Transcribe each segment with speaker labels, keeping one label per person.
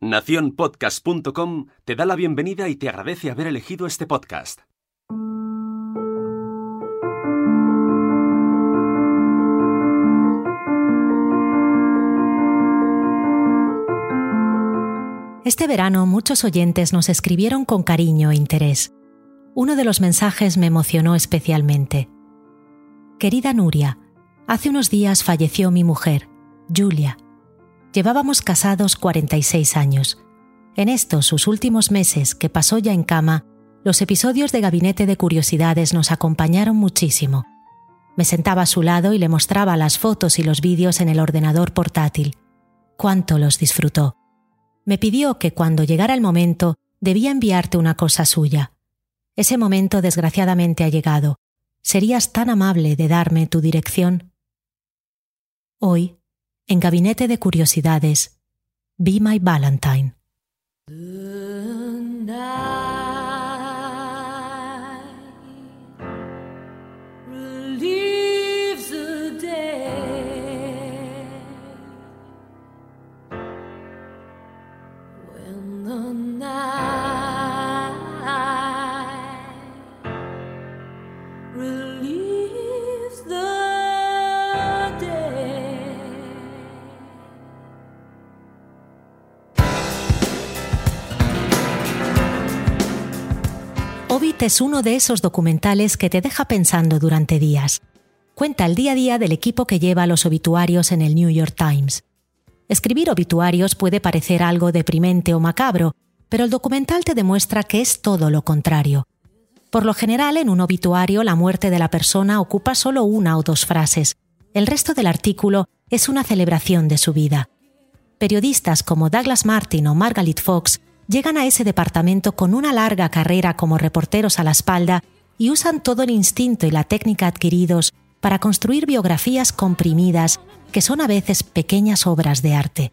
Speaker 1: Naciónpodcast.com te da la bienvenida y te agradece haber elegido este podcast.
Speaker 2: Este verano muchos oyentes nos escribieron con cariño e interés. Uno de los mensajes me emocionó especialmente. Querida Nuria, hace unos días falleció mi mujer, Julia. Llevábamos casados 46 años. En estos sus últimos meses que pasó ya en cama, los episodios de Gabinete de Curiosidades nos acompañaron muchísimo. Me sentaba a su lado y le mostraba las fotos y los vídeos en el ordenador portátil. Cuánto los disfrutó. Me pidió que cuando llegara el momento debía enviarte una cosa suya. Ese momento desgraciadamente ha llegado. ¿Serías tan amable de darme tu dirección? Hoy, en Gabinete de Curiosidades, Be My Valentine. Hobbit es uno de esos documentales que te deja pensando durante días. Cuenta el día a día del equipo que lleva los obituarios en el New York Times. Escribir obituarios puede parecer algo deprimente o macabro, pero el documental te demuestra que es todo lo contrario. Por lo general, en un obituario la muerte de la persona ocupa solo una o dos frases. El resto del artículo es una celebración de su vida. Periodistas como Douglas Martin o Margaret Fox llegan a ese departamento con una larga carrera como reporteros a la espalda y usan todo el instinto y la técnica adquiridos para construir biografías comprimidas que son a veces pequeñas obras de arte.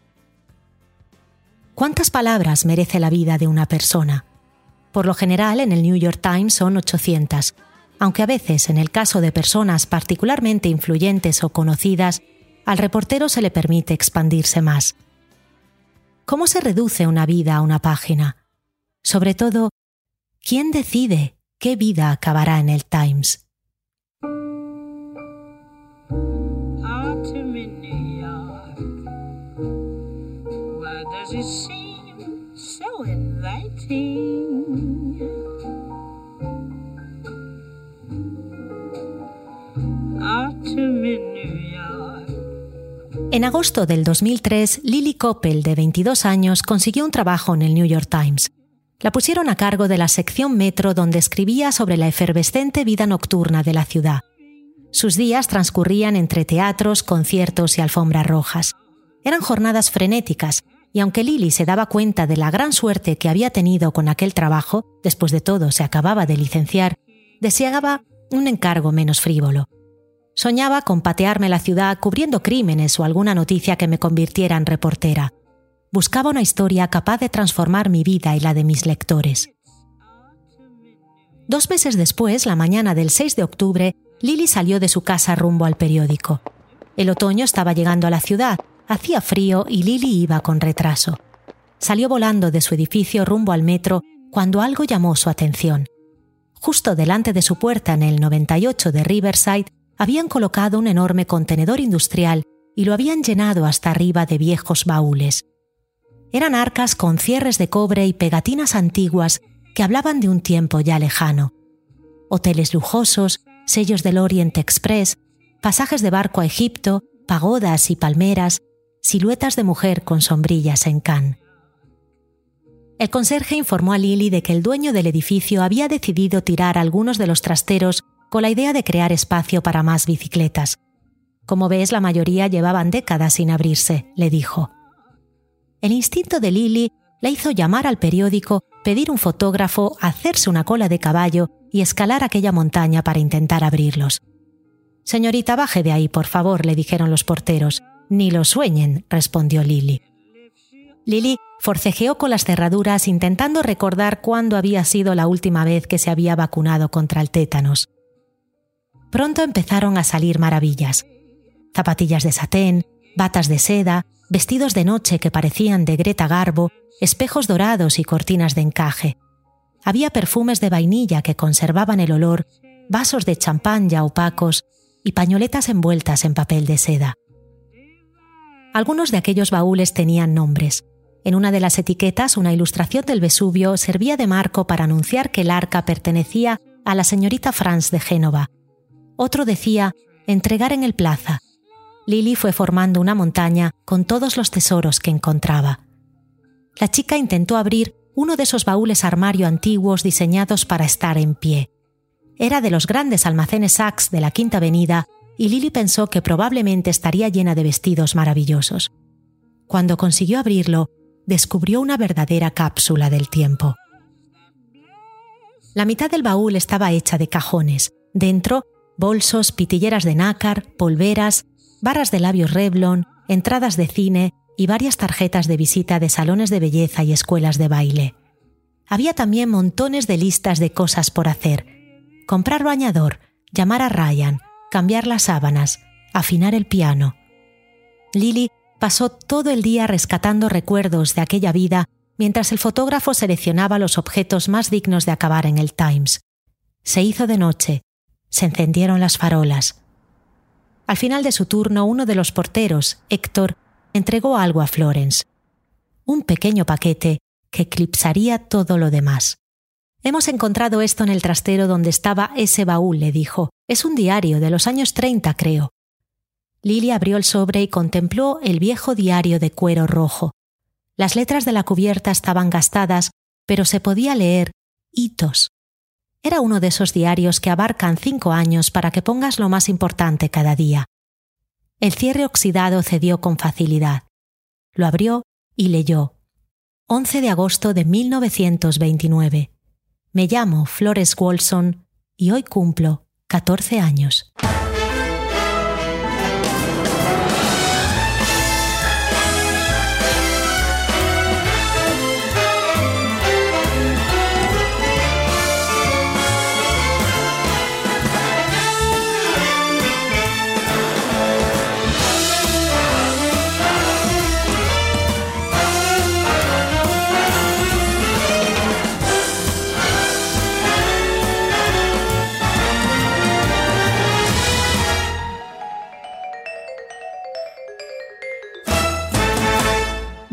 Speaker 2: ¿Cuántas palabras merece la vida de una persona? Por lo general, en el New York Times son 800, aunque a veces, en el caso de personas particularmente influyentes o conocidas, al reportero se le permite expandirse más. ¿Cómo se reduce una vida a una página? Sobre todo, ¿quién decide qué vida acabará en el Times? En agosto del 2003, Lily Coppel, de 22 años, consiguió un trabajo en el New York Times. La pusieron a cargo de la sección metro donde escribía sobre la efervescente vida nocturna de la ciudad. Sus días transcurrían entre teatros, conciertos y alfombras rojas. Eran jornadas frenéticas, y aunque Lily se daba cuenta de la gran suerte que había tenido con aquel trabajo, después de todo se acababa de licenciar, deseaba un encargo menos frívolo. Soñaba con patearme la ciudad cubriendo crímenes o alguna noticia que me convirtiera en reportera. Buscaba una historia capaz de transformar mi vida y la de mis lectores. Dos meses después, la mañana del 6 de octubre, Lily salió de su casa rumbo al periódico. El otoño estaba llegando a la ciudad, hacía frío y Lily iba con retraso. Salió volando de su edificio rumbo al metro cuando algo llamó su atención. Justo delante de su puerta en el 98 de Riverside habían colocado un enorme contenedor industrial y lo habían llenado hasta arriba de viejos baúles. Eran arcas con cierres de cobre y pegatinas antiguas que hablaban de un tiempo ya lejano. Hoteles lujosos, sellos del Orient Express, pasajes de barco a Egipto, pagodas y palmeras, siluetas de mujer con sombrillas en Cannes. El conserje informó a Lily de que el dueño del edificio había decidido tirar algunos de los trasteros con la idea de crear espacio para más bicicletas. Como ves, la mayoría llevaban décadas sin abrirse, le dijo. El instinto de Lily le hizo llamar al periódico, pedir un fotógrafo, hacerse una cola de caballo y escalar aquella montaña para intentar abrirlos. Señorita, baje de ahí, por favor, le dijeron los porteros. Ni lo sueñen, respondió Lily. Lily forcejeó con las cerraduras intentando recordar cuándo había sido la última vez que se había vacunado contra el tétanos pronto empezaron a salir maravillas. Zapatillas de satén, batas de seda, vestidos de noche que parecían de Greta Garbo, espejos dorados y cortinas de encaje. Había perfumes de vainilla que conservaban el olor, vasos de champán ya opacos y pañoletas envueltas en papel de seda. Algunos de aquellos baúles tenían nombres. En una de las etiquetas, una ilustración del Vesubio servía de marco para anunciar que el arca pertenecía a la señorita Franz de Génova. Otro decía entregar en el plaza. Lily fue formando una montaña con todos los tesoros que encontraba. La chica intentó abrir uno de esos baúles armario antiguos diseñados para estar en pie. Era de los grandes almacenes Saks de la Quinta Avenida y Lily pensó que probablemente estaría llena de vestidos maravillosos. Cuando consiguió abrirlo, descubrió una verdadera cápsula del tiempo. La mitad del baúl estaba hecha de cajones. Dentro, bolsos, pitilleras de nácar, polveras, barras de labios Revlon, entradas de cine y varias tarjetas de visita de salones de belleza y escuelas de baile. Había también montones de listas de cosas por hacer. Comprar bañador, llamar a Ryan, cambiar las sábanas, afinar el piano. Lily pasó todo el día rescatando recuerdos de aquella vida mientras el fotógrafo seleccionaba los objetos más dignos de acabar en el Times. Se hizo de noche, se encendieron las farolas. Al final de su turno, uno de los porteros, Héctor, entregó algo a Florence. Un pequeño paquete que eclipsaría todo lo demás. Hemos encontrado esto en el trastero donde estaba ese baúl, le dijo. Es un diario de los años 30, creo. Lily abrió el sobre y contempló el viejo diario de cuero rojo. Las letras de la cubierta estaban gastadas, pero se podía leer hitos. Era uno de esos diarios que abarcan cinco años para que pongas lo más importante cada día. El cierre oxidado cedió con facilidad. Lo abrió y leyó. 11 de agosto de 1929. Me llamo Flores Wolson y hoy cumplo 14 años.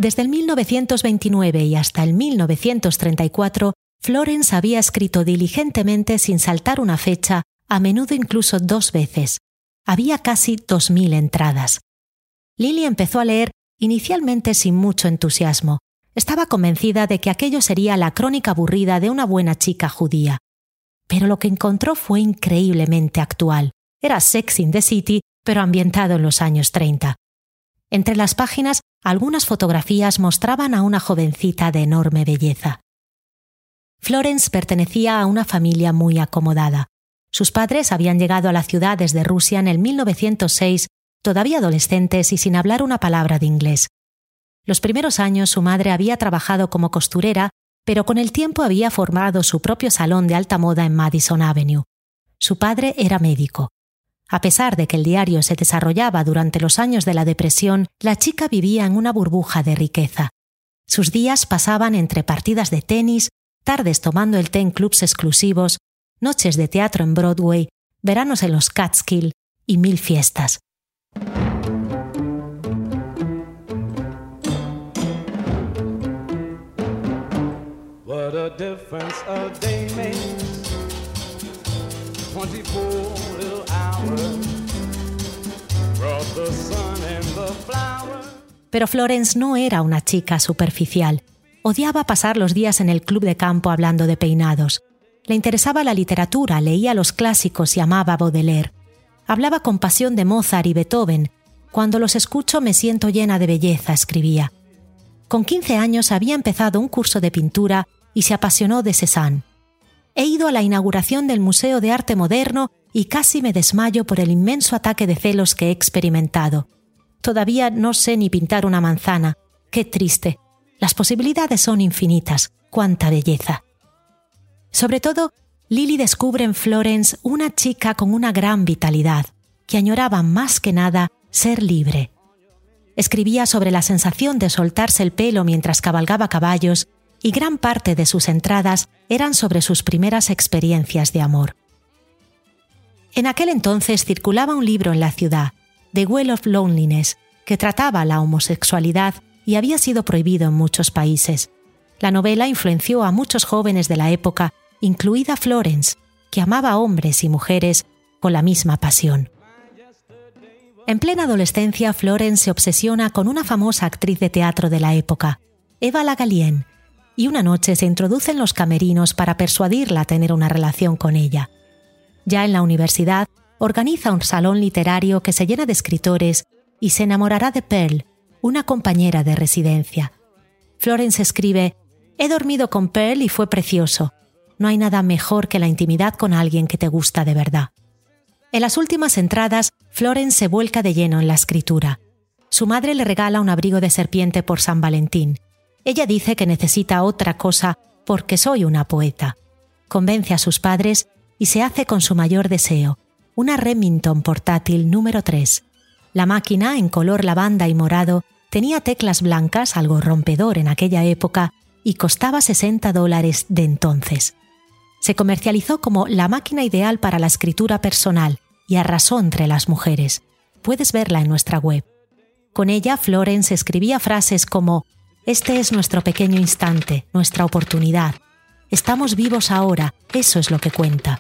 Speaker 2: Desde el 1929 y hasta el 1934, Florence había escrito diligentemente sin saltar una fecha, a menudo incluso dos veces. Había casi dos mil entradas. Lily empezó a leer inicialmente sin mucho entusiasmo. Estaba convencida de que aquello sería la crónica aburrida de una buena chica judía. Pero lo que encontró fue increíblemente actual. Era Sex in the City, pero ambientado en los años 30. Entre las páginas, algunas fotografías mostraban a una jovencita de enorme belleza. Florence pertenecía a una familia muy acomodada. Sus padres habían llegado a la ciudad desde Rusia en el 1906, todavía adolescentes y sin hablar una palabra de inglés. Los primeros años su madre había trabajado como costurera, pero con el tiempo había formado su propio salón de alta moda en Madison Avenue. Su padre era médico. A pesar de que el diario se desarrollaba durante los años de la depresión, la chica vivía en una burbuja de riqueza. Sus días pasaban entre partidas de tenis, tardes tomando el té en clubs exclusivos, noches de teatro en Broadway, veranos en los Catskill y mil fiestas. Pero Florence no era una chica superficial. Odiaba pasar los días en el club de campo hablando de peinados. Le interesaba la literatura, leía los clásicos y amaba Baudelaire. Hablaba con pasión de Mozart y Beethoven. Cuando los escucho me siento llena de belleza, escribía. Con 15 años había empezado un curso de pintura y se apasionó de Cézanne. He ido a la inauguración del Museo de Arte Moderno y casi me desmayo por el inmenso ataque de celos que he experimentado. Todavía no sé ni pintar una manzana. Qué triste. Las posibilidades son infinitas. Cuánta belleza. Sobre todo, Lily descubre en Florence una chica con una gran vitalidad, que añoraba más que nada ser libre. Escribía sobre la sensación de soltarse el pelo mientras cabalgaba caballos y gran parte de sus entradas eran sobre sus primeras experiencias de amor. En aquel entonces circulaba un libro en la ciudad, The Well of Loneliness, que trataba la homosexualidad y había sido prohibido en muchos países. La novela influenció a muchos jóvenes de la época, incluida Florence, que amaba a hombres y mujeres con la misma pasión. En plena adolescencia, Florence se obsesiona con una famosa actriz de teatro de la época, Eva Lagalien, y una noche se introduce en los camerinos para persuadirla a tener una relación con ella. Ya en la universidad, organiza un salón literario que se llena de escritores y se enamorará de Pearl, una compañera de residencia. Florence escribe, He dormido con Pearl y fue precioso. No hay nada mejor que la intimidad con alguien que te gusta de verdad. En las últimas entradas, Florence se vuelca de lleno en la escritura. Su madre le regala un abrigo de serpiente por San Valentín. Ella dice que necesita otra cosa porque soy una poeta. Convence a sus padres y se hace con su mayor deseo, una Remington portátil número 3. La máquina, en color lavanda y morado, tenía teclas blancas, algo rompedor en aquella época, y costaba 60 dólares de entonces. Se comercializó como la máquina ideal para la escritura personal y arrasó entre las mujeres. Puedes verla en nuestra web. Con ella, Florence escribía frases como Este es nuestro pequeño instante, nuestra oportunidad. Estamos vivos ahora, eso es lo que cuenta.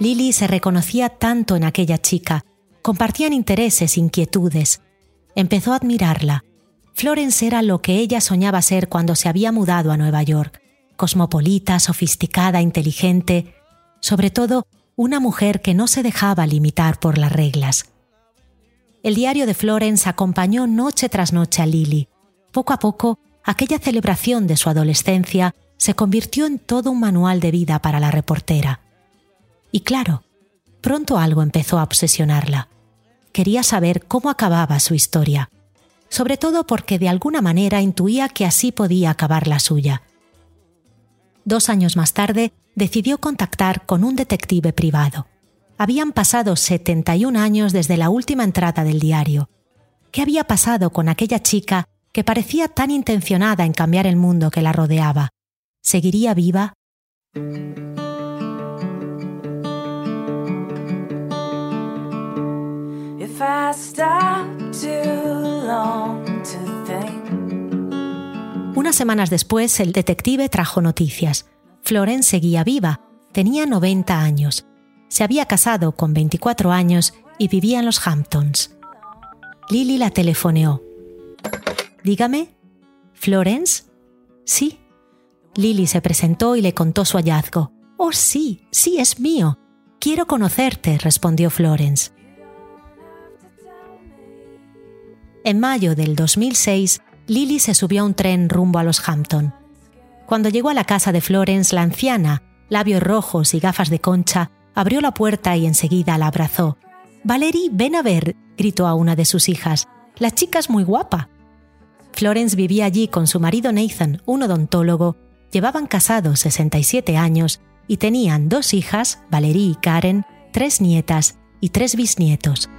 Speaker 2: Lily se reconocía tanto en aquella chica, compartían intereses, inquietudes. Empezó a admirarla. Florence era lo que ella soñaba ser cuando se había mudado a Nueva York, cosmopolita, sofisticada, inteligente, sobre todo una mujer que no se dejaba limitar por las reglas. El diario de Florence acompañó noche tras noche a Lily. Poco a poco, aquella celebración de su adolescencia se convirtió en todo un manual de vida para la reportera. Y claro, pronto algo empezó a obsesionarla. Quería saber cómo acababa su historia, sobre todo porque de alguna manera intuía que así podía acabar la suya. Dos años más tarde, decidió contactar con un detective privado. Habían pasado 71 años desde la última entrada del diario. ¿Qué había pasado con aquella chica que parecía tan intencionada en cambiar el mundo que la rodeaba? ¿Seguiría viva? Unas semanas después, el detective trajo noticias. Florence seguía viva, tenía 90 años, se había casado con 24 años y vivía en los Hamptons. Lily la telefoneó. Dígame, ¿Florence? Sí. Lily se presentó y le contó su hallazgo. Oh, sí, sí, es mío. Quiero conocerte, respondió Florence. En mayo del 2006, Lily se subió a un tren rumbo a los Hampton. Cuando llegó a la casa de Florence, la anciana, labios rojos y gafas de concha, abrió la puerta y enseguida la abrazó. Valerie, ven a ver, gritó a una de sus hijas. La chica es muy guapa. Florence vivía allí con su marido Nathan, un odontólogo. Llevaban casados 67 años y tenían dos hijas, Valerie y Karen, tres nietas y tres bisnietos.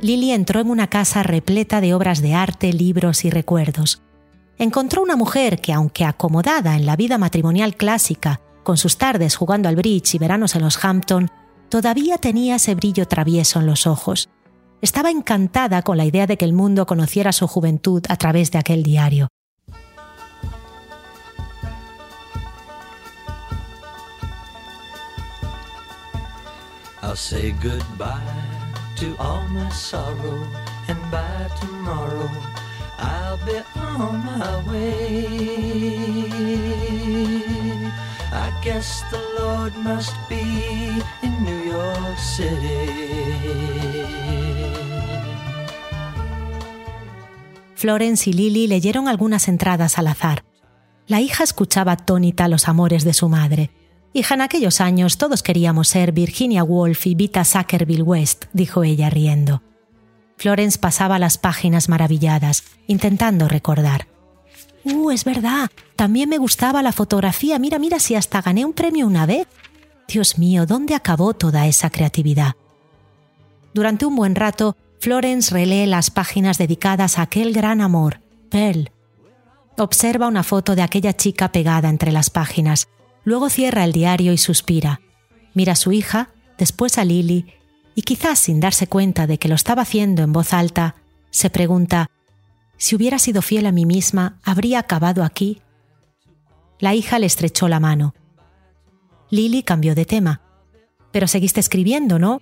Speaker 2: Lily entró en una casa repleta de obras de arte, libros y recuerdos. Encontró una mujer que, aunque acomodada en la vida matrimonial clásica, con sus tardes jugando al bridge y veranos en los Hampton, todavía tenía ese brillo travieso en los ojos. Estaba encantada con la idea de que el mundo conociera su juventud a través de aquel diario. I'll be on my way. I guess the Lord must be in New York City. Florence y Lily leyeron algunas entradas al azar. La hija escuchaba atónita los amores de su madre Hija, en aquellos años todos queríamos ser Virginia Woolf y Vita Sackerville West, dijo ella riendo. Florence pasaba las páginas maravilladas, intentando recordar. Uh, es verdad. También me gustaba la fotografía. Mira, mira, si hasta gané un premio una vez. Dios mío, ¿dónde acabó toda esa creatividad? Durante un buen rato, Florence relee las páginas dedicadas a aquel gran amor, Pearl. Observa una foto de aquella chica pegada entre las páginas. Luego cierra el diario y suspira. Mira a su hija, después a Lily, y quizás sin darse cuenta de que lo estaba haciendo en voz alta, se pregunta, si hubiera sido fiel a mí misma, ¿habría acabado aquí? La hija le estrechó la mano. Lily cambió de tema. Pero seguiste escribiendo, ¿no?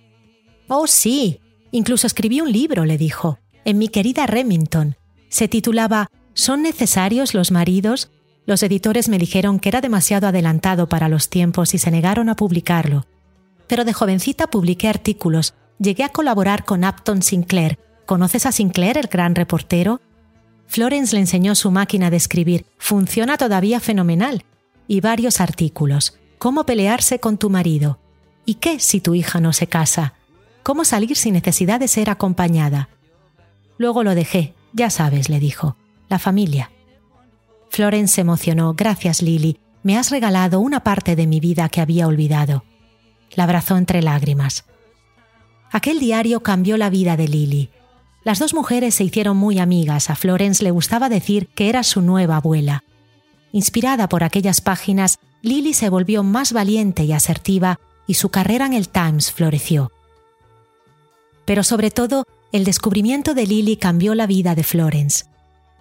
Speaker 2: Oh, sí. Incluso escribí un libro, le dijo, en mi querida Remington. Se titulaba ¿Son necesarios los maridos? Los editores me dijeron que era demasiado adelantado para los tiempos y se negaron a publicarlo. Pero de jovencita publiqué artículos, llegué a colaborar con Upton Sinclair. ¿Conoces a Sinclair, el gran reportero? Florence le enseñó su máquina de escribir, funciona todavía fenomenal, y varios artículos. ¿Cómo pelearse con tu marido? ¿Y qué si tu hija no se casa? ¿Cómo salir sin necesidad de ser acompañada? Luego lo dejé, ya sabes, le dijo, la familia. Florence se emocionó. Gracias, Lily. Me has regalado una parte de mi vida que había olvidado. La abrazó entre lágrimas. Aquel diario cambió la vida de Lily. Las dos mujeres se hicieron muy amigas. A Florence le gustaba decir que era su nueva abuela. Inspirada por aquellas páginas, Lily se volvió más valiente y asertiva y su carrera en el Times floreció. Pero sobre todo, el descubrimiento de Lily cambió la vida de Florence.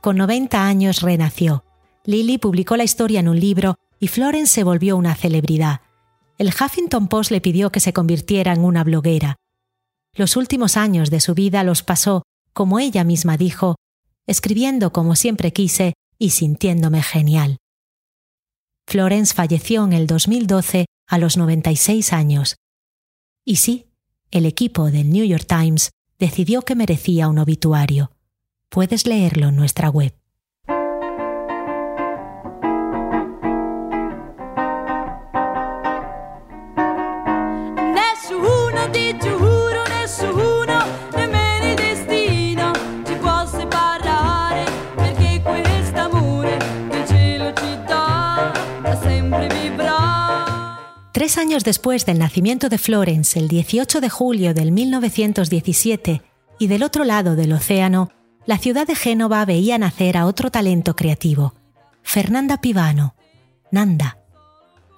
Speaker 2: Con 90 años renació. Lily publicó la historia en un libro y Florence se volvió una celebridad. El Huffington Post le pidió que se convirtiera en una bloguera. Los últimos años de su vida los pasó como ella misma dijo, escribiendo como siempre quise y sintiéndome genial. Florence falleció en el 2012 a los 96 años. Y sí, el equipo del New York Times decidió que merecía un obituario. Puedes leerlo en nuestra web. Tres años después del nacimiento de Florence, el 18 de julio del 1917, y del otro lado del océano, la ciudad de Génova veía nacer a otro talento creativo, Fernanda Pivano, Nanda.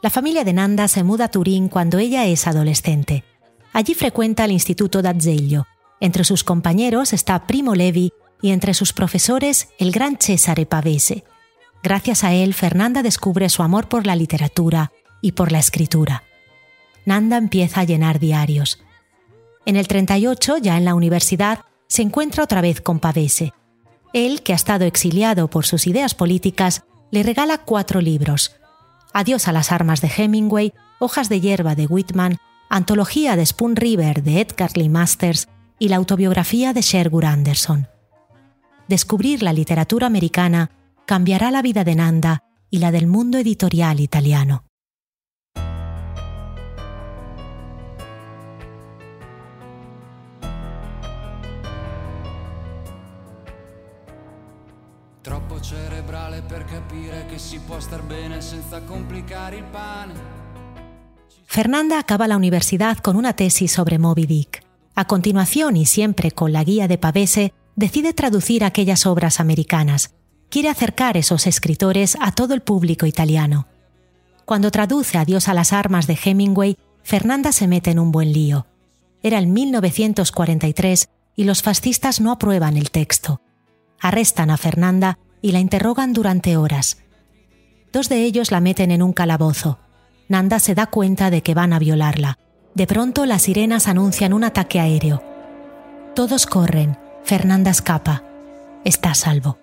Speaker 2: La familia de Nanda se muda a Turín cuando ella es adolescente. Allí frecuenta el Instituto d'Azeglio. Entre sus compañeros está Primo Levi y entre sus profesores el gran Cesare Pavese. Gracias a él, Fernanda descubre su amor por la literatura, y por la escritura. Nanda empieza a llenar diarios. En el 38, ya en la universidad, se encuentra otra vez con Pavese. Él, que ha estado exiliado por sus ideas políticas, le regala cuatro libros. Adiós a las armas de Hemingway, Hojas de hierba de Whitman, Antología de Spoon River de Edgar Lee Masters y la autobiografía de Sherwood Anderson. Descubrir la literatura americana cambiará la vida de Nanda y la del mundo editorial italiano. Per capire que si può star bene senza complicare il pane. Fernanda acaba la universidad con una tesis sobre Moby Dick. A continuación, y siempre con la guía de Pavese, decide traducir aquellas obras americanas. Quiere acercar esos escritores a todo el público italiano. Cuando traduce Adiós a las armas de Hemingway, Fernanda se mete en un buen lío. Era el 1943 y los fascistas no aprueban el texto. Arrestan a Fernanda y la interrogan durante horas. Dos de ellos la meten en un calabozo. Nanda se da cuenta de que van a violarla. De pronto las sirenas anuncian un ataque aéreo. Todos corren. Fernanda escapa. Está a salvo.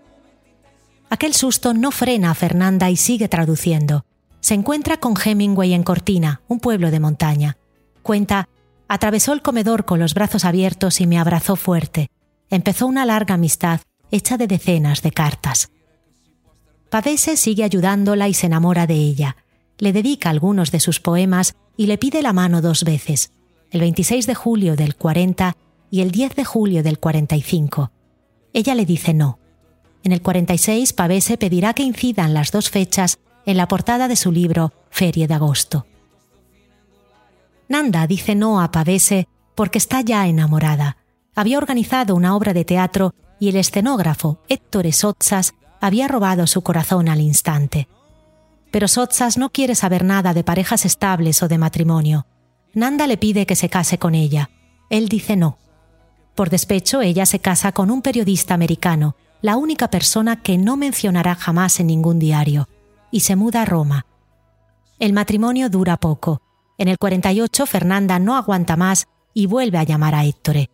Speaker 2: Aquel susto no frena a Fernanda y sigue traduciendo. Se encuentra con Hemingway en Cortina, un pueblo de montaña. Cuenta, atravesó el comedor con los brazos abiertos y me abrazó fuerte. Empezó una larga amistad hecha de decenas de cartas. Pavese sigue ayudándola y se enamora de ella. Le dedica algunos de sus poemas y le pide la mano dos veces, el 26 de julio del 40 y el 10 de julio del 45. Ella le dice no. En el 46, Pavese pedirá que incidan las dos fechas en la portada de su libro Ferie de Agosto. Nanda dice no a Pavese porque está ya enamorada. Había organizado una obra de teatro y el escenógrafo Héctor Sotzas había robado su corazón al instante. Pero Sotzas no quiere saber nada de parejas estables o de matrimonio. Nanda le pide que se case con ella. Él dice no. Por despecho, ella se casa con un periodista americano, la única persona que no mencionará jamás en ningún diario, y se muda a Roma. El matrimonio dura poco. En el 48 Fernanda no aguanta más y vuelve a llamar a Héctor.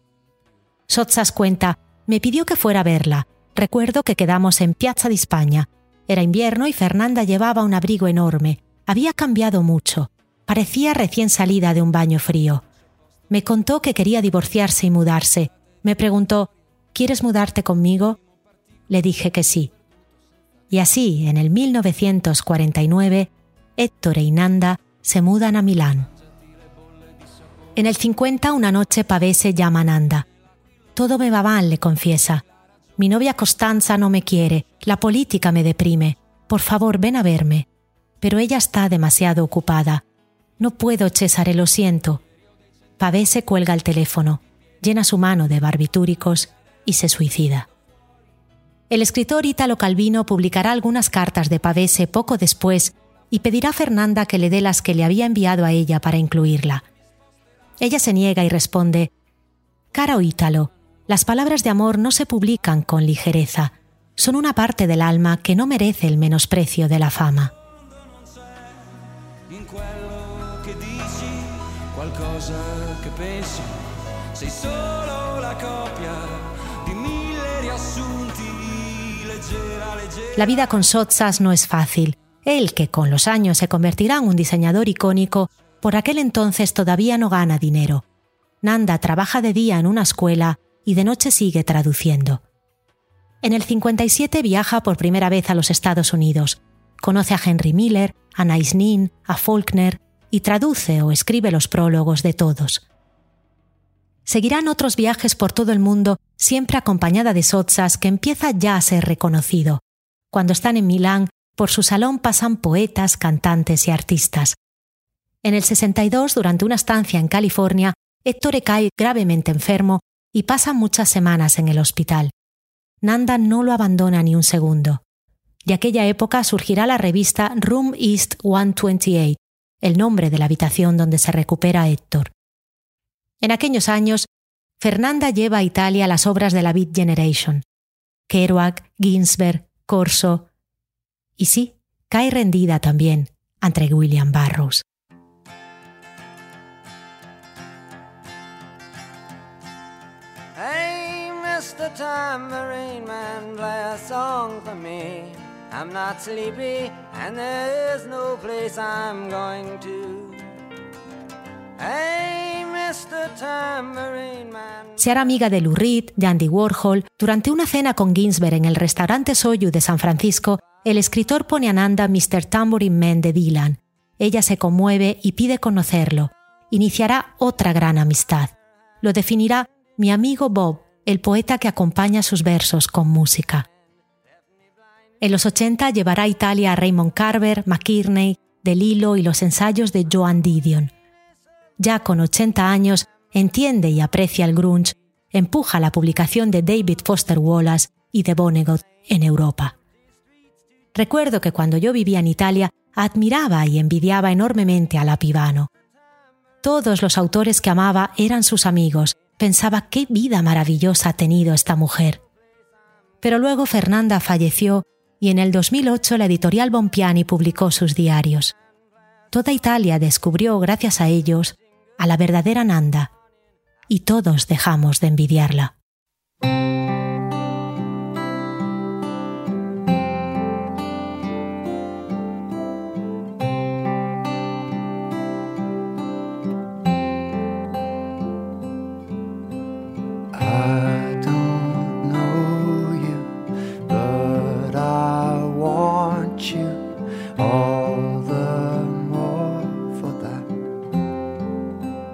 Speaker 2: Sotzas cuenta, me pidió que fuera a verla. Recuerdo que quedamos en Piazza di España. Era invierno y Fernanda llevaba un abrigo enorme. Había cambiado mucho. Parecía recién salida de un baño frío. Me contó que quería divorciarse y mudarse. Me preguntó, ¿quieres mudarte conmigo? Le dije que sí. Y así, en el 1949, Héctor e Inanda se mudan a Milán. En el 50, una noche Pavese llama a Nanda. Todo me va mal, le confiesa. Mi novia Costanza no me quiere, la política me deprime. Por favor, ven a verme. Pero ella está demasiado ocupada. No puedo, César, lo siento. Pavese cuelga el teléfono, llena su mano de barbitúricos y se suicida. El escritor Ítalo Calvino publicará algunas cartas de Pavese poco después y pedirá a Fernanda que le dé las que le había enviado a ella para incluirla. Ella se niega y responde, Caro Ítalo, las palabras de amor no se publican con ligereza, son una parte del alma que no merece el menosprecio de la fama. La vida con Sotzas no es fácil. Él, que con los años se convertirá en un diseñador icónico, por aquel entonces todavía no gana dinero. Nanda trabaja de día en una escuela y de noche sigue traduciendo. En el 57 viaja por primera vez a los Estados Unidos. Conoce a Henry Miller, a Naisnin, a Faulkner y traduce o escribe los prólogos de todos. Seguirán otros viajes por todo el mundo, siempre acompañada de Sotzas, que empieza ya a ser reconocido. Cuando están en Milán, por su salón pasan poetas, cantantes y artistas. En el 62, durante una estancia en California, Héctor cae gravemente enfermo y pasa muchas semanas en el hospital. Nanda no lo abandona ni un segundo. De aquella época surgirá la revista Room East 128, el nombre de la habitación donde se recupera Héctor. En aquellos años, Fernanda lleva a Italia las obras de la Beat Generation. Kerouac, Ginsberg, Corso. Y sí, cae rendida también ante William Barrows. Hey, Mr. Tambourine Man, play a song for me. I'm not sleepy, and there is no place I'm going to. Se hará amiga de Lou Reed, de Andy Warhol. Durante una cena con Ginsberg en el restaurante Soyu de San Francisco, el escritor pone a Nanda Mr. Tambourine Man de Dylan. Ella se conmueve y pide conocerlo. Iniciará otra gran amistad. Lo definirá mi amigo Bob, el poeta que acompaña sus versos con música. En los 80 llevará a Italia a Raymond Carver, McKinney, De Lillo y los ensayos de Joan Didion ya con 80 años, entiende y aprecia el grunge, empuja la publicación de David Foster Wallace y de Vonnegut en Europa. Recuerdo que cuando yo vivía en Italia admiraba y envidiaba enormemente a la Pivano. Todos los autores que amaba eran sus amigos. Pensaba qué vida maravillosa ha tenido esta mujer. Pero luego Fernanda falleció y en el 2008 la editorial Bompiani publicó sus diarios. Toda Italia descubrió, gracias a ellos, a la verdadera Nanda, y todos dejamos de envidiarla.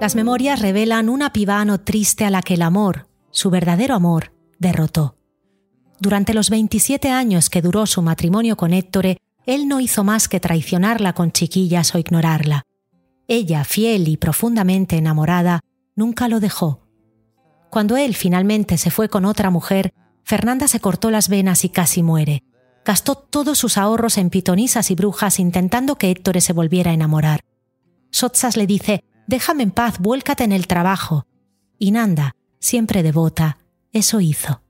Speaker 2: Las memorias revelan una pibano triste a la que el amor, su verdadero amor, derrotó. durante los 27 años que duró su matrimonio con Héctor, él no hizo más que traicionarla con chiquillas o ignorarla. Ella, fiel y profundamente enamorada, nunca lo dejó. Cuando él finalmente se fue con otra mujer, Fernanda se cortó las venas y casi muere. Gastó todos sus ahorros en pitonisas y brujas intentando que Héctor se volviera a enamorar. Sotsas le dice, déjame en paz, vuélcate en el trabajo. Y Nanda, siempre devota, eso hizo.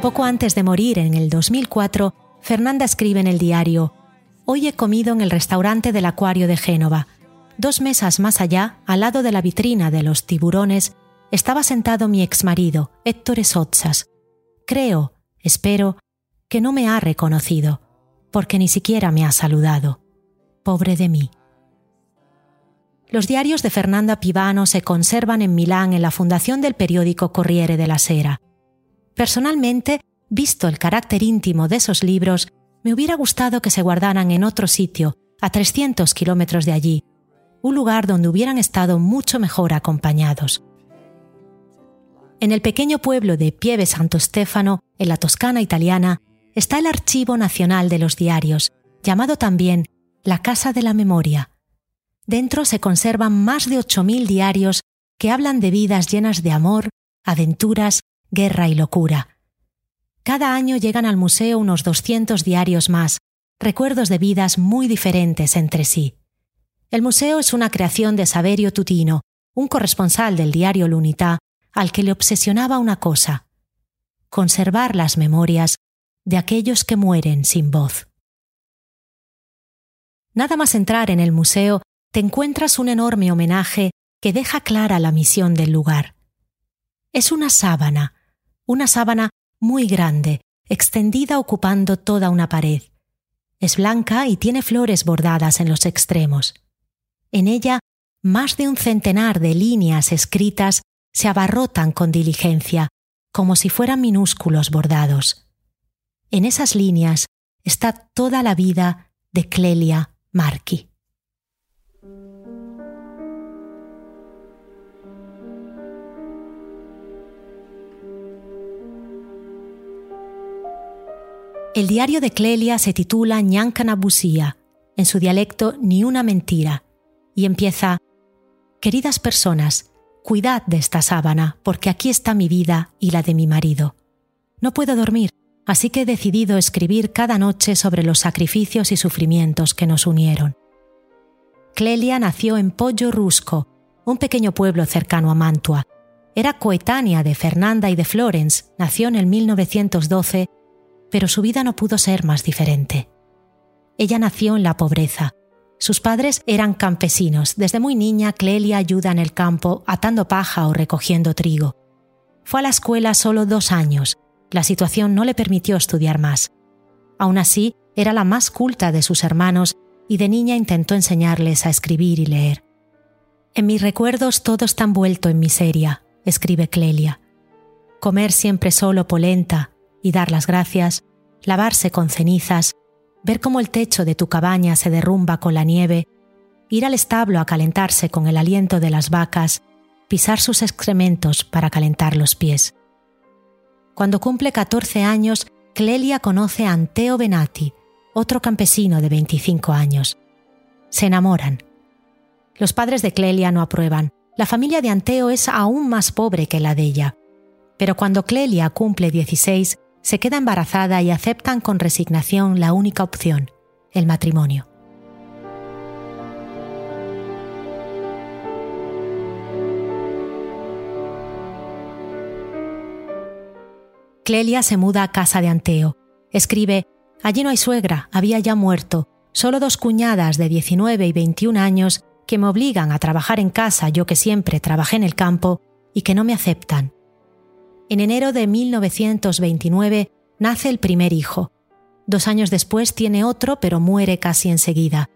Speaker 2: Poco antes de morir en el 2004, Fernanda escribe en el diario, Hoy he comido en el restaurante del Acuario de Génova. Dos mesas más allá, al lado de la vitrina de los tiburones, estaba sentado mi exmarido, Héctor Sotsas. Creo, espero, que no me ha reconocido, porque ni siquiera me ha saludado. Pobre de mí. Los diarios de Fernanda Pivano se conservan en Milán en la fundación del periódico Corriere della Sera. Personalmente, visto el carácter íntimo de esos libros, me hubiera gustado que se guardaran en otro sitio, a 300 kilómetros de allí, un lugar donde hubieran estado mucho mejor acompañados. En el pequeño pueblo de Pieve Santo Stefano, en la Toscana italiana, está el Archivo Nacional de los Diarios, llamado también la Casa de la Memoria. Dentro se conservan más de 8.000 diarios que hablan de vidas llenas de amor, aventuras guerra y locura. Cada año llegan al museo unos 200 diarios más, recuerdos de vidas muy diferentes entre sí. El museo es una creación de Saverio Tutino, un corresponsal del diario Lunità, al que le obsesionaba una cosa, conservar las memorias de aquellos que mueren sin voz. Nada más entrar en el museo, te encuentras un enorme homenaje que deja clara la misión del lugar. Es una sábana, una sábana muy grande, extendida ocupando toda una pared. Es blanca y tiene flores bordadas en los extremos. En ella, más de un centenar de líneas escritas se abarrotan con diligencia, como si fueran minúsculos bordados. En esas líneas está toda la vida de Clelia Marchi. El diario de Clelia se titula Ñancana Busía, en su dialecto Ni una mentira, y empieza Queridas personas, cuidad de esta sábana, porque aquí está mi vida y la de mi marido. No puedo dormir, así que he decidido escribir cada noche sobre los sacrificios y sufrimientos que nos unieron. Clelia nació en Pollo Rusco, un pequeño pueblo cercano a Mantua. Era coetánea de Fernanda y de Florence, nació en el 1912 pero su vida no pudo ser más diferente. Ella nació en la pobreza. Sus padres eran campesinos. Desde muy niña, Clelia ayuda en el campo atando paja o recogiendo trigo. Fue a la escuela solo dos años. La situación no le permitió estudiar más. Aún así, era la más culta de sus hermanos y de niña intentó enseñarles a escribir y leer. En mis recuerdos todo está envuelto en miseria, escribe Clelia. Comer siempre solo polenta, y dar las gracias, lavarse con cenizas, ver cómo el techo de tu cabaña se derrumba con la nieve, ir al establo a calentarse con el aliento de las vacas, pisar sus excrementos para calentar los pies. Cuando cumple 14 años, Clelia conoce a Anteo Benati, otro campesino de 25 años. Se enamoran. Los padres de Clelia no aprueban. La familia de Anteo es aún más pobre que la de ella. Pero cuando Clelia cumple 16, se queda embarazada y aceptan con resignación la única opción, el matrimonio. Clelia se muda a casa de Anteo. Escribe, allí no hay suegra, había ya muerto, solo dos cuñadas de 19 y 21 años que me obligan a trabajar en casa, yo que siempre trabajé en el campo, y que no me aceptan. En enero de 1929 nace el primer hijo. Dos años después tiene otro, pero muere casi enseguida.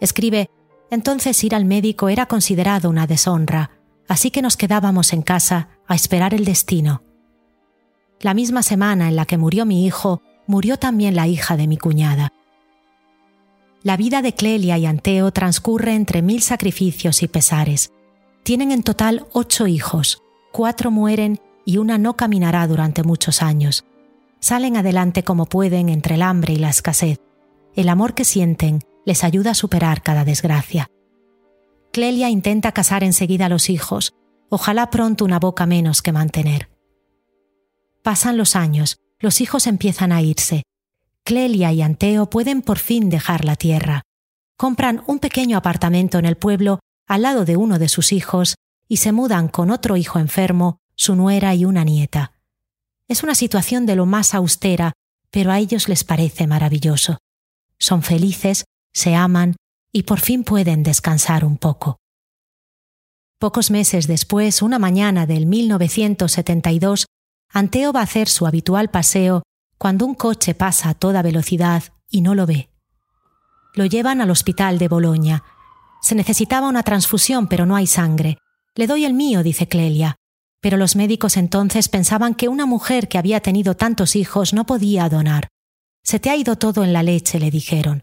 Speaker 2: Escribe, entonces ir al médico era considerado una deshonra, así que nos quedábamos en casa a esperar el destino. La misma semana en la que murió mi hijo, murió también la hija de mi cuñada. La vida de Clelia y Anteo transcurre entre mil sacrificios y pesares. Tienen en total ocho hijos, cuatro mueren y una no caminará durante muchos años. Salen adelante como pueden entre el hambre y la escasez. El amor que sienten les ayuda a superar cada desgracia. Clelia intenta casar enseguida a los hijos, ojalá pronto una boca menos que mantener. Pasan los años, los hijos empiezan a irse, Clelia y Anteo pueden por fin dejar la tierra. Compran un pequeño apartamento en el pueblo al lado de uno de sus hijos y se mudan con otro hijo enfermo, su nuera y una nieta. Es una situación de lo más austera, pero a ellos les parece maravilloso. Son felices, se aman y por fin pueden descansar un poco. Pocos meses después, una mañana del 1972, Anteo va a hacer su habitual paseo cuando un coche pasa a toda velocidad y no lo ve. Lo llevan al hospital de Boloña. Se necesitaba una transfusión, pero no hay sangre. Le doy el mío, dice Clelia. Pero los médicos entonces pensaban que una mujer que había tenido tantos hijos no podía donar. Se te ha ido todo en la leche, le dijeron.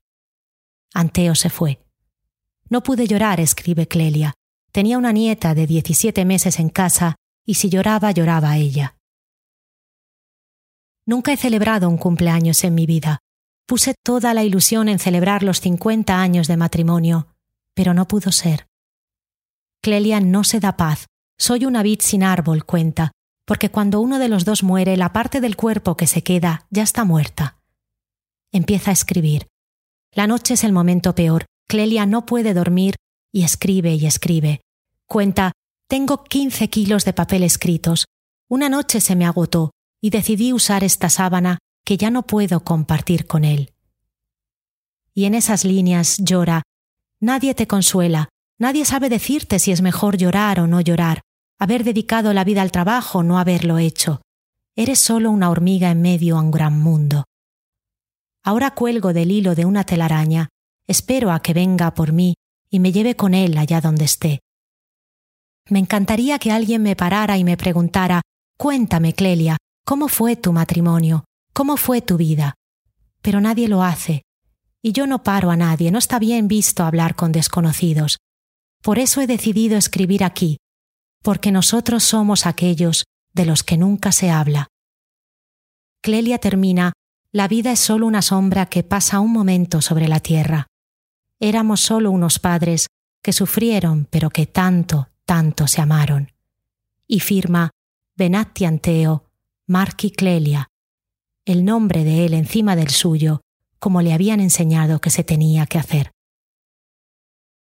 Speaker 2: Anteo se fue. No pude llorar, escribe Clelia. Tenía una nieta de 17 meses en casa y si lloraba, lloraba ella. Nunca he celebrado un cumpleaños en mi vida. Puse toda la ilusión en celebrar los 50 años de matrimonio, pero no pudo ser. Clelia no se da paz. Soy una vid sin árbol, cuenta, porque cuando uno de los dos muere, la parte del cuerpo que se queda ya está muerta. Empieza a escribir. La noche es el momento peor. Clelia no puede dormir y escribe y escribe. Cuenta, tengo 15 kilos de papel escritos. Una noche se me agotó y decidí usar esta sábana que ya no puedo compartir con él. Y en esas líneas llora, nadie te consuela, nadie sabe decirte si es mejor llorar o no llorar, haber dedicado la vida al trabajo no haberlo hecho. Eres solo una hormiga en medio a un gran mundo. Ahora cuelgo del hilo de una telaraña, espero a que venga por mí y me lleve con él allá donde esté. Me encantaría que alguien me parara y me preguntara Cuéntame, Clelia, ¿Cómo fue tu matrimonio? ¿Cómo fue tu vida? Pero nadie lo hace. Y yo no paro a nadie, no está bien visto hablar con desconocidos. Por eso he decidido escribir aquí, porque nosotros somos aquellos de los que nunca se habla. Clelia termina, la vida es solo una sombra que pasa un momento sobre la tierra. Éramos solo unos padres que sufrieron, pero que tanto, tanto se amaron. Y firma, Benatti Anteo, Marqui Clelia, el nombre de él encima del suyo, como le habían enseñado que se tenía que hacer.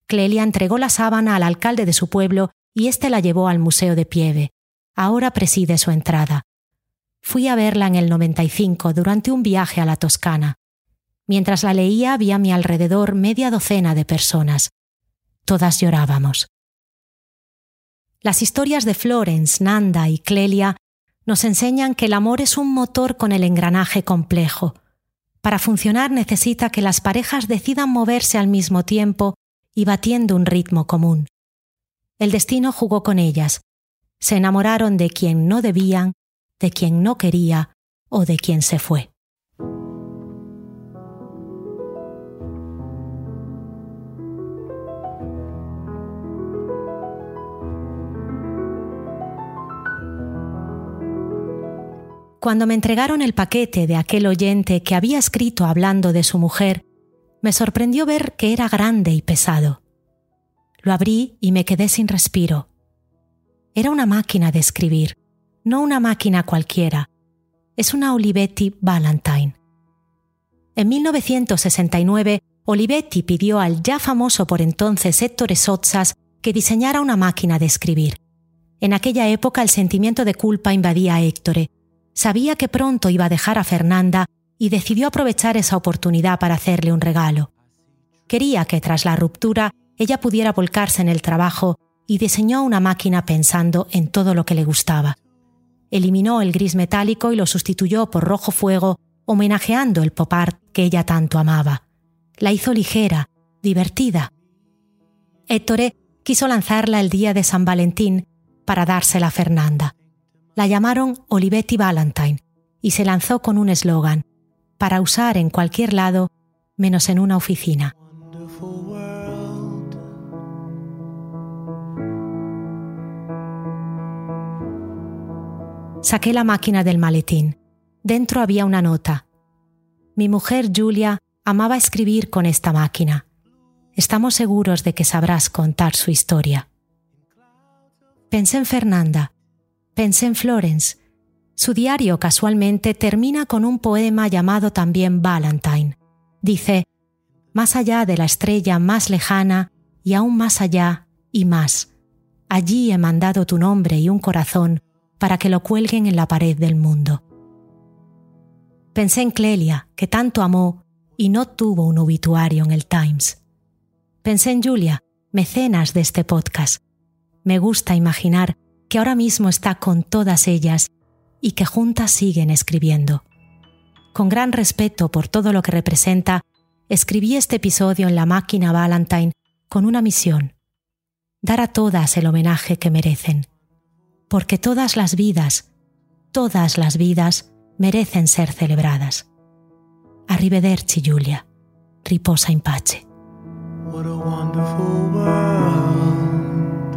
Speaker 2: Clelia entregó la sábana al alcalde de su pueblo y éste la llevó al Museo de Pieve. Ahora preside su entrada. Fui a verla en el 95 durante un viaje a la Toscana. Mientras la leía había a mi alrededor media docena de personas. Todas llorábamos. Las historias de Florence, Nanda y Clelia nos enseñan que el amor es un motor con el engranaje complejo. Para funcionar necesita que las parejas decidan moverse al mismo tiempo y batiendo un ritmo común. El destino jugó con ellas. Se enamoraron de quien no debían, de quien no quería o de quien se fue. Cuando me entregaron el paquete de aquel oyente que había escrito hablando de su mujer, me sorprendió ver que era grande y pesado. Lo abrí y me quedé sin respiro. Era una máquina de escribir, no una máquina cualquiera. Es una Olivetti Valentine. En 1969, Olivetti pidió al ya famoso por entonces Héctor Sotzas que diseñara una máquina de escribir. En aquella época el sentimiento de culpa invadía a Héctor sabía que pronto iba a dejar a Fernanda y decidió aprovechar esa oportunidad para hacerle un regalo. Quería que tras la ruptura ella pudiera volcarse en el trabajo y diseñó una máquina pensando en todo lo que le gustaba. Eliminó el gris metálico y lo sustituyó por rojo fuego, homenajeando el pop art que ella tanto amaba. La hizo ligera, divertida. Héctor quiso lanzarla el día de San Valentín para dársela a Fernanda la llamaron Olivetti Valentine y se lanzó con un eslogan, para usar en cualquier lado menos en una oficina. Saqué la máquina del maletín. Dentro había una nota. Mi mujer Julia amaba escribir con esta máquina. Estamos seguros de que sabrás contar su historia. Pensé en Fernanda. Pensé en Florence. Su diario casualmente termina con un poema llamado también Valentine. Dice, Más allá de la estrella más lejana y aún más allá y más. Allí he mandado tu nombre y un corazón para que lo cuelguen en la pared del mundo. Pensé en Clelia, que tanto amó y no tuvo un obituario en el Times. Pensé en Julia, mecenas de este podcast. Me gusta imaginar que ahora mismo está con todas ellas y que juntas siguen escribiendo. Con gran respeto por todo lo que representa, escribí este episodio en la máquina Valentine con una misión, dar a todas el homenaje que merecen porque todas las vidas, todas las vidas merecen ser celebradas. Arrivederci, Giulia. Riposa in pace. What a wonderful world.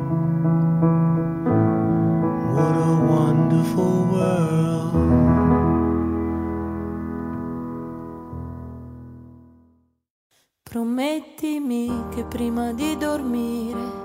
Speaker 2: What a wonderful world.
Speaker 3: Promettimi che prima di dormire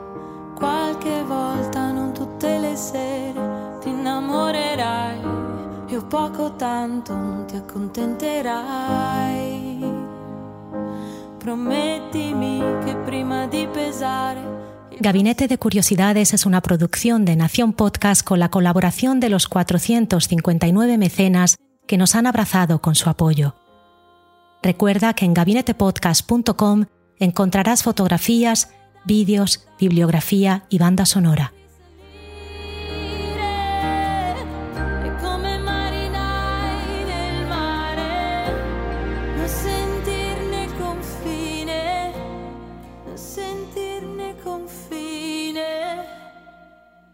Speaker 2: Gabinete de Curiosidades es una producción de Nación Podcast con la colaboración de los 459 mecenas que nos han abrazado con su apoyo. Recuerda que en gabinetepodcast.com encontrarás fotografías, vídeos, bibliografía y banda sonora.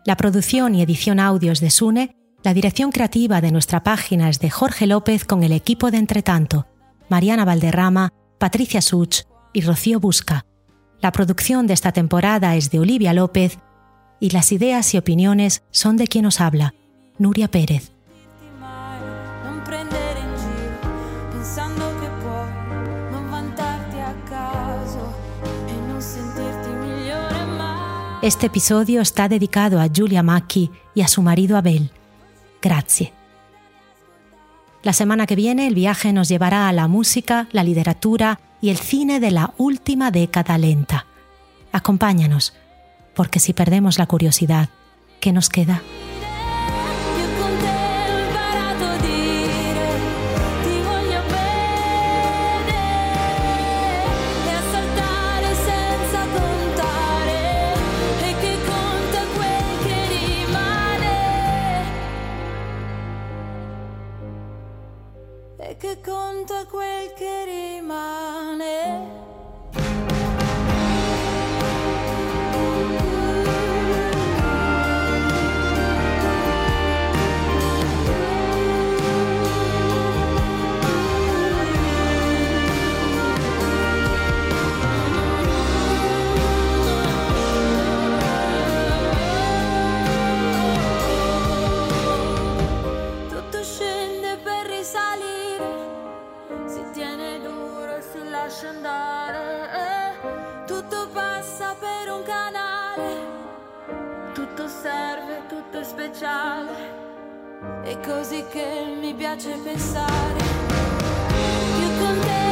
Speaker 2: La producción y edición audios de Sune, la dirección creativa de nuestra página es de Jorge López con el equipo de Entretanto, Mariana Valderrama, Patricia Such y Rocío Busca. La producción de esta temporada es de Olivia López y las ideas y opiniones son de quien os habla, Nuria Pérez. Este episodio está dedicado a Julia Macchi y a su marido Abel. Grazie. La semana que viene el viaje nos llevará a la música, la literatura y el cine de la última década lenta. Acompáñanos, porque si perdemos la curiosidad, ¿qué nos queda?
Speaker 3: È così che mi piace pensare. Più con te